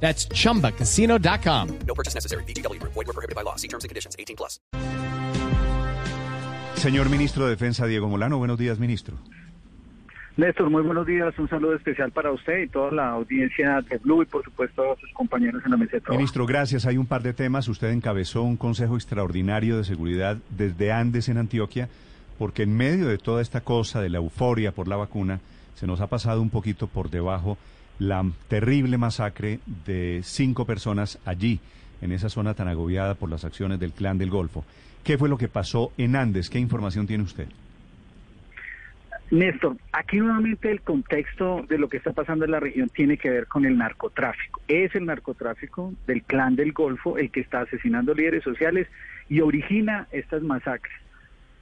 That's chumbacasino.com. No purchase necessary. BGW. Void were prohibited by law. See terms and conditions. 18 plus. Señor ministro de Defensa, Diego Molano, buenos días, ministro. Néstor, muy buenos días. Un saludo especial para usted y toda la audiencia de Blue y por supuesto a sus compañeros en la mesa de trabajo. Ministro, gracias. Hay un par de temas. Usted encabezó un consejo extraordinario de seguridad desde Andes en Antioquia, porque en medio de toda esta cosa de la euforia por la vacuna, se nos ha pasado un poquito por debajo la terrible masacre de cinco personas allí, en esa zona tan agobiada por las acciones del clan del Golfo. ¿Qué fue lo que pasó en Andes? ¿Qué información tiene usted? Néstor, aquí nuevamente el contexto de lo que está pasando en la región tiene que ver con el narcotráfico. Es el narcotráfico del clan del Golfo el que está asesinando líderes sociales y origina estas masacres.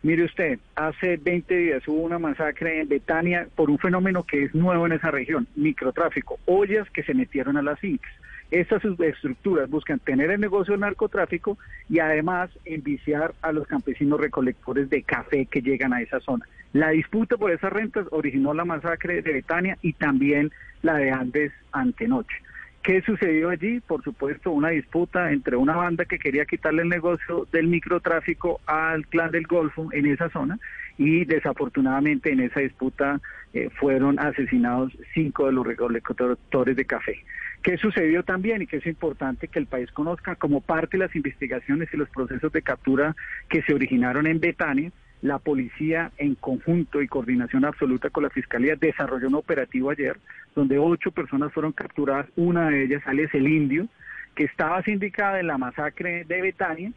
Mire usted, hace 20 días hubo una masacre en Betania por un fenómeno que es nuevo en esa región, microtráfico, ollas que se metieron a las fincas. Estas estructuras buscan tener el negocio del narcotráfico y además enviciar a los campesinos recolectores de café que llegan a esa zona. La disputa por esas rentas originó la masacre de Betania y también la de Andes antenoche. ¿Qué sucedió allí? Por supuesto, una disputa entre una banda que quería quitarle el negocio del microtráfico al clan del Golfo en esa zona y desafortunadamente en esa disputa eh, fueron asesinados cinco de los recolectores de café. ¿Qué sucedió también y que es importante que el país conozca como parte de las investigaciones y los procesos de captura que se originaron en Betania? La policía, en conjunto y coordinación absoluta con la Fiscalía, desarrolló un operativo ayer donde ocho personas fueron capturadas. Una de ellas, Alex el Indio, que estaba sindicada en la masacre de Betania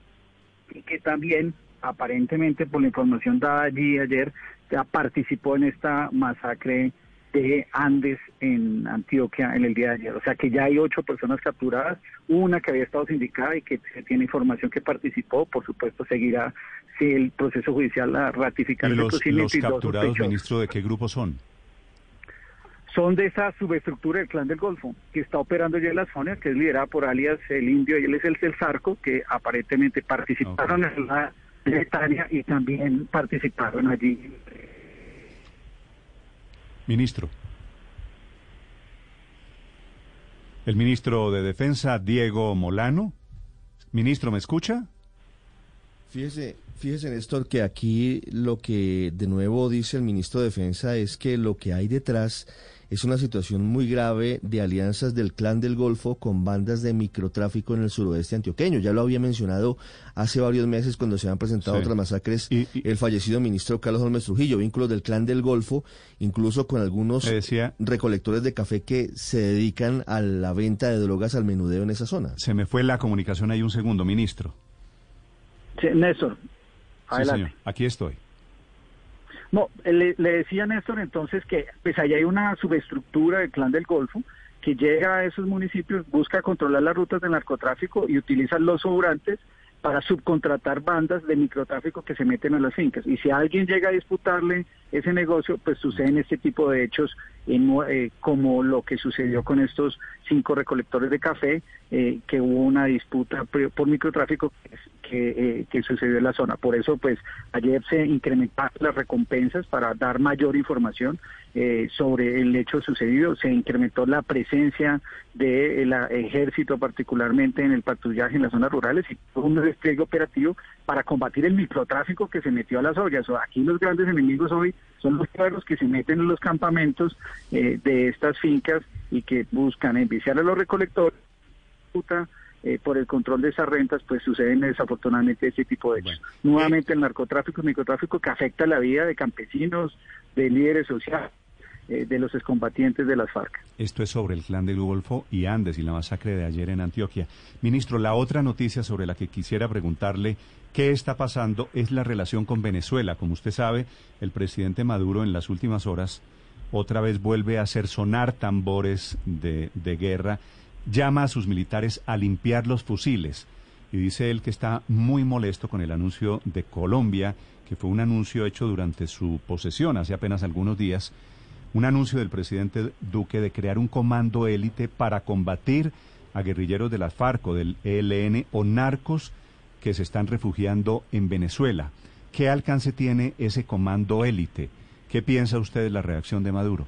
y que también, aparentemente, por la información dada allí ayer, ya participó en esta masacre de Andes en Antioquia en el día de ayer. O sea que ya hay ocho personas capturadas, una que había estado sindicada y que se tiene información que participó, por supuesto seguirá si el proceso judicial la ratificará. ¿Y los, los capturados, ministro, de qué grupo son? Son de esa subestructura del Clan del Golfo, que está operando ya en la zona, que es liderada por alias el Indio y él es el Zarco, que aparentemente participaron en la Bretaña y también participaron allí Ministro. El ministro de Defensa, Diego Molano. Ministro, ¿me escucha? Fíjese, fíjese, Néstor, que aquí lo que de nuevo dice el ministro de Defensa es que lo que hay detrás es una situación muy grave de alianzas del clan del Golfo con bandas de microtráfico en el suroeste antioqueño. Ya lo había mencionado hace varios meses cuando se han presentado otras masacres el fallecido ministro Carlos Holmes Trujillo, vínculos del clan del Golfo, incluso con algunos recolectores de café que se dedican a la venta de drogas al menudeo en esa zona. Se me fue la comunicación ahí un segundo, ministro. Sí, Néstor, adelante. Aquí estoy. No, le, le, decía Néstor entonces que pues ahí hay una subestructura del clan del Golfo que llega a esos municipios, busca controlar las rutas del narcotráfico y utiliza los sobrantes para subcontratar bandas de microtráfico que se meten a las fincas. Y si alguien llega a disputarle ese negocio, pues suceden este tipo de hechos en, eh, como lo que sucedió con estos cinco recolectores de café, eh, que hubo una disputa por microtráfico que, eh, que, sucedió en la zona. Por eso, pues ayer se incrementaron las recompensas para dar mayor información sobre el hecho sucedido. Se incrementó la presencia del ejército, particularmente en el patrullaje en las zonas rurales, y un despliegue operativo para combatir el microtráfico que se metió a las ollas. Aquí los grandes enemigos hoy son los perros que se meten en los campamentos eh, de estas fincas y que buscan enviciar a los recolectores eh, por el control de esas rentas, pues suceden desafortunadamente ese tipo de hechos. Nuevamente el narcotráfico, el microtráfico que afecta la vida de campesinos, de líderes sociales eh, de los excombatientes de las FARC. Esto es sobre el clan del Golfo y Andes y la masacre de ayer en Antioquia. Ministro, la otra noticia sobre la que quisiera preguntarle qué está pasando es la relación con Venezuela. Como usted sabe, el presidente Maduro en las últimas horas otra vez vuelve a hacer sonar tambores de, de guerra, llama a sus militares a limpiar los fusiles. y dice él que está muy molesto con el anuncio de Colombia, que fue un anuncio hecho durante su posesión hace apenas algunos días, un anuncio del presidente Duque de crear un comando élite para combatir a guerrilleros de las FARC o del ELN o narcos que se están refugiando en Venezuela. ¿Qué alcance tiene ese comando élite? ¿Qué piensa usted de la reacción de Maduro?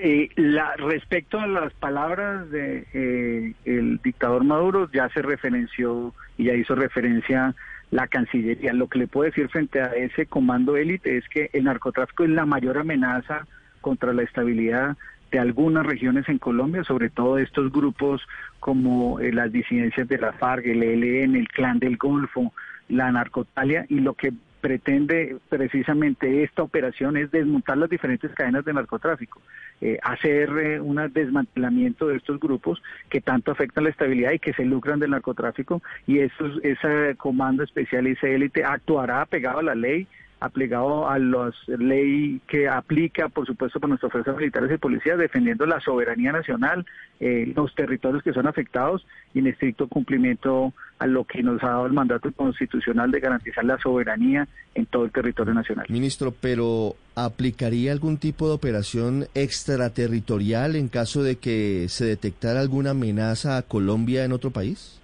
Eh, la, respecto a las palabras de eh, el dictador Maduro, ya se referenció y ya hizo referencia la Cancillería. Lo que le puedo decir frente a ese comando élite es que el narcotráfico es la mayor amenaza contra la estabilidad de algunas regiones en Colombia, sobre todo estos grupos como eh, las disidencias de la FARC, el ELN, el Clan del Golfo, la narcotalia, y lo que pretende precisamente esta operación es desmontar las diferentes cadenas de narcotráfico, eh, hacer un desmantelamiento de estos grupos que tanto afectan la estabilidad y que se lucran del narcotráfico y esos, ese comando especial y esa élite actuará pegado a la ley aplicado a la ley que aplica, por supuesto, por nuestras fuerzas militares y policías, defendiendo la soberanía nacional, eh, los territorios que son afectados y en estricto cumplimiento a lo que nos ha dado el mandato constitucional de garantizar la soberanía en todo el territorio nacional. Ministro, pero ¿aplicaría algún tipo de operación extraterritorial en caso de que se detectara alguna amenaza a Colombia en otro país?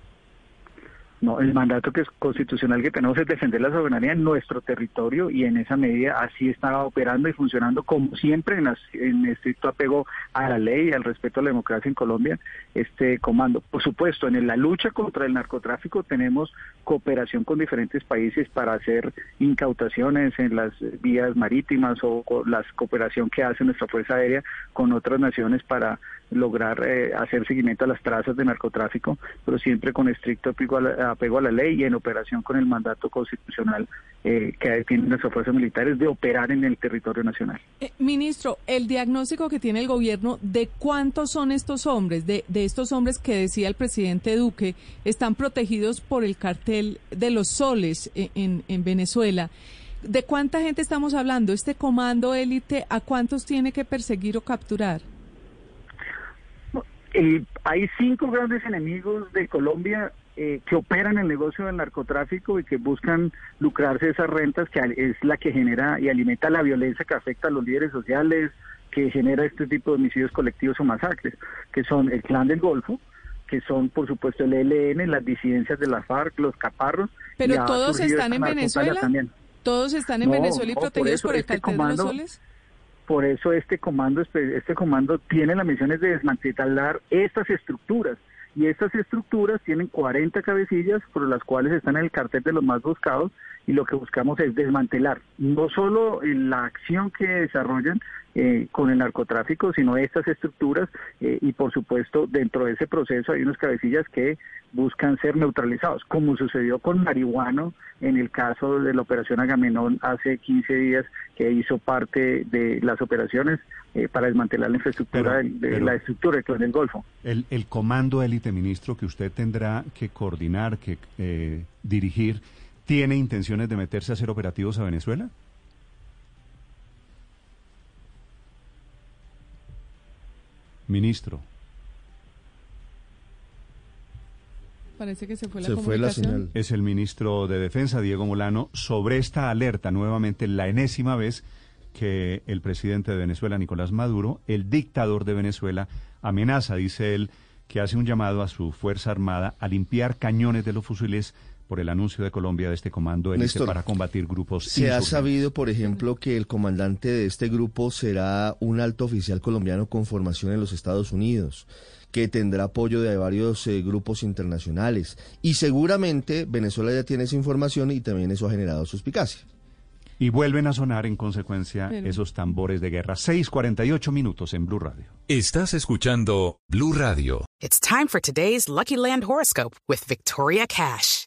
No, el mandato que es constitucional que tenemos es defender la soberanía en nuestro territorio y en esa medida así está operando y funcionando como siempre en, en estricto apego a la ley y al respeto a la democracia en Colombia este comando. Por supuesto, en la lucha contra el narcotráfico tenemos cooperación con diferentes países para hacer incautaciones en las vías marítimas o la cooperación que hace nuestra Fuerza Aérea con otras naciones para lograr eh, hacer seguimiento a las trazas de narcotráfico, pero siempre con estricto apego a la, apego a la ley y en operación con el mandato constitucional eh, que tienen nuestras fuerzas militares de operar en el territorio nacional. Eh, ministro, el diagnóstico que tiene el gobierno de cuántos son estos hombres, de, estos hombres que decía el presidente Duque, están protegidos por el cartel de los soles en, en Venezuela. ¿De cuánta gente estamos hablando? ¿Este comando élite a cuántos tiene que perseguir o capturar? Eh, hay cinco grandes enemigos de Colombia eh, que operan el negocio del narcotráfico y que buscan lucrarse esas rentas, que es la que genera y alimenta la violencia que afecta a los líderes sociales, que genera este tipo de homicidios colectivos o masacres, que son el Clan del Golfo, que son por supuesto el ELN, las disidencias de la FARC, los caparros. Pero todos están en Venezuela. También. Todos están en Venezuela y protegidos por, el este cartel de los soles. Por eso este comando, este comando tiene la misión de desmantelar estas estructuras. Y estas estructuras tienen 40 cabecillas por las cuales están en el cartel de los más buscados y lo que buscamos es desmantelar no solo la acción que desarrollan eh, con el narcotráfico, sino estas estructuras eh, y por supuesto dentro de ese proceso hay unos cabecillas que buscan ser neutralizados, como sucedió con marihuano en el caso de la operación Agamenón hace 15 días que hizo parte de las operaciones eh, para desmantelar la infraestructura de, la estructura del Golfo. El, el comando élite, ministro, que usted tendrá que coordinar, que dirigir, ¿Tiene intenciones de meterse a hacer operativos a Venezuela? Ministro. Parece que se fue la se Fue la señal. Es el ministro de Defensa, Diego Molano, sobre esta alerta, nuevamente la enésima vez que el presidente de Venezuela, Nicolás Maduro, el dictador de Venezuela, amenaza, dice él, que hace un llamado a su Fuerza Armada a limpiar cañones de los fusiles por el anuncio de Colombia de este comando élite para combatir grupos. Se ha sabido, por ejemplo, que el comandante de este grupo será un alto oficial colombiano con formación en los Estados Unidos, que tendrá apoyo de varios eh, grupos internacionales. Y seguramente Venezuela ya tiene esa información y también eso ha generado suspicacia. Y vuelven a sonar en consecuencia esos tambores de guerra. 6:48 minutos en Blue Radio. Estás escuchando Blue Radio. It's time for today's Lucky Land horoscope with Victoria Cash.